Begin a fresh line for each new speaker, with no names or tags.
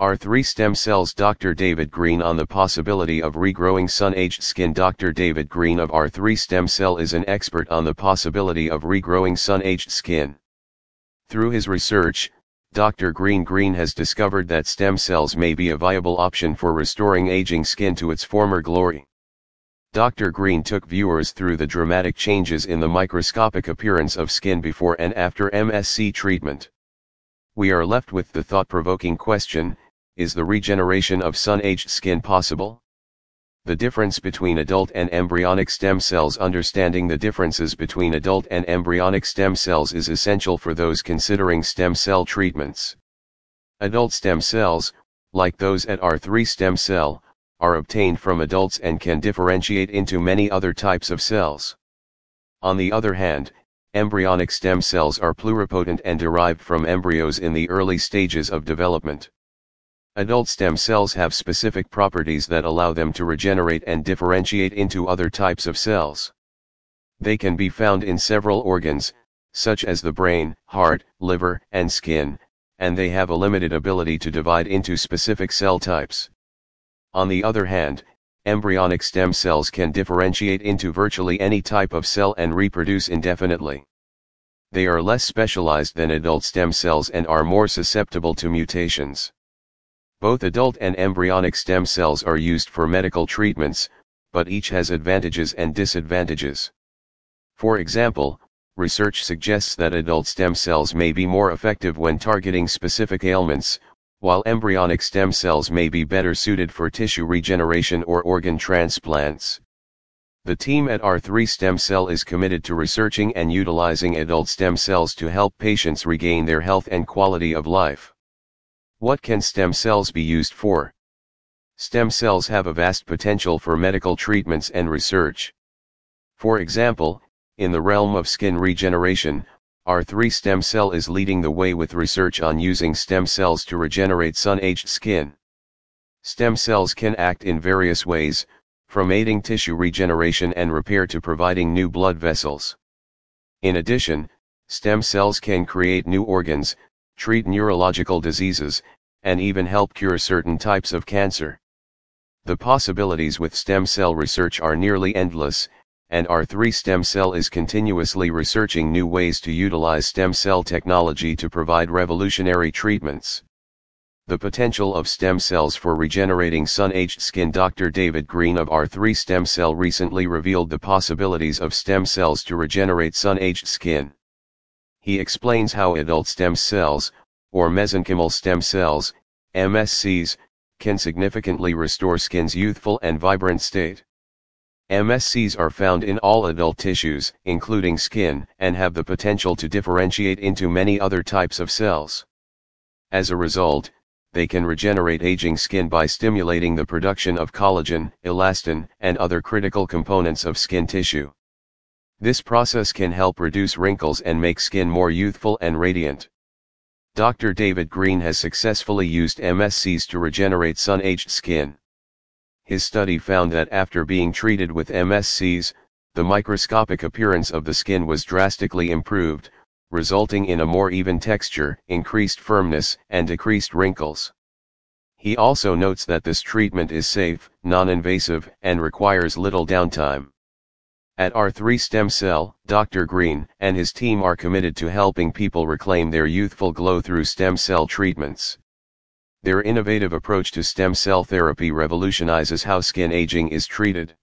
R3 stem cells Dr. David Greene on the possibility of regrowing sun-aged skin Dr. David Greene of R3 stem cell is an expert on the possibility of regrowing sun-aged skin. Through his research, Dr. Greene Greene has discovered that stem cells may be a viable option for restoring aging skin to its former glory. Dr. Greene took viewers through the dramatic changes in the microscopic appearance of skin before and after MSC treatment. We are left with the thought-provoking question, is the regeneration of sun-aged skin possible? The difference between adult and embryonic stem cells Understanding the differences between adult and embryonic stem cells is essential for those considering stem cell treatments. Adult stem cells, like those at R3 stem cell, are obtained from adults and can differentiate into many other types of cells. On the other hand, embryonic stem cells are pluripotent and derived from embryos in the early stages of development. Adult stem cells have specific properties that allow them to regenerate and differentiate into other types of cells. They can be found in several organs, such as the brain, heart, liver, and skin, and they have a limited ability to divide into specific cell types. On the other hand, embryonic stem cells can differentiate into virtually any type of cell and reproduce indefinitely. They are less specialized than adult stem cells and are more susceptible to mutations. Both adult and embryonic stem cells are used for medical treatments, but each has advantages and disadvantages. For example, research suggests that adult stem cells may be more effective when targeting specific ailments, while embryonic stem cells may be better suited for tissue regeneration or organ transplants. The team at R3 Stem Cell is committed to researching and utilizing adult stem cells to help patients regain their health and quality of life. What can stem cells be used for? Stem cells have a vast potential for medical treatments and research. For example, in the realm of skin regeneration, R3 stem cell is leading the way with research on using stem cells to regenerate sun-aged skin. Stem cells can act in various ways, from aiding tissue regeneration and repair to providing new blood vessels. In addition, stem cells can create new organs, treat neurological diseases, and even help cure certain types of cancer. The possibilities with stem cell research are nearly endless, and R3 Stem Cell is continuously researching new ways to utilize stem cell technology to provide revolutionary treatments. The potential of stem cells for regenerating sun-aged skin Dr. David Greene of R3 Stem Cell recently revealed the possibilities of stem cells to regenerate sun-aged skin. He explains how adult stem cells, or mesenchymal stem cells, MSCs, can significantly restore skin's youthful and vibrant state. MSCs are found in all adult tissues, including skin, and have the potential to differentiate into many other types of cells. As a result, they can regenerate aging skin by stimulating the production of collagen, elastin, and other critical components of skin tissue. This process can help reduce wrinkles and make skin more youthful and radiant. Dr. David Greene has successfully used MSCs to regenerate sun-aged skin. His study found that after being treated with MSCs, the microscopic appearance of the skin was drastically improved, resulting in a more even texture, increased firmness, and decreased wrinkles. He also notes that this treatment is safe, non-invasive, and requires little downtime. At R3 Stem Cell, Dr. Greene and his team are committed to helping people reclaim their youthful glow through stem cell treatments. Their innovative approach to stem cell therapy revolutionizes how skin aging is treated.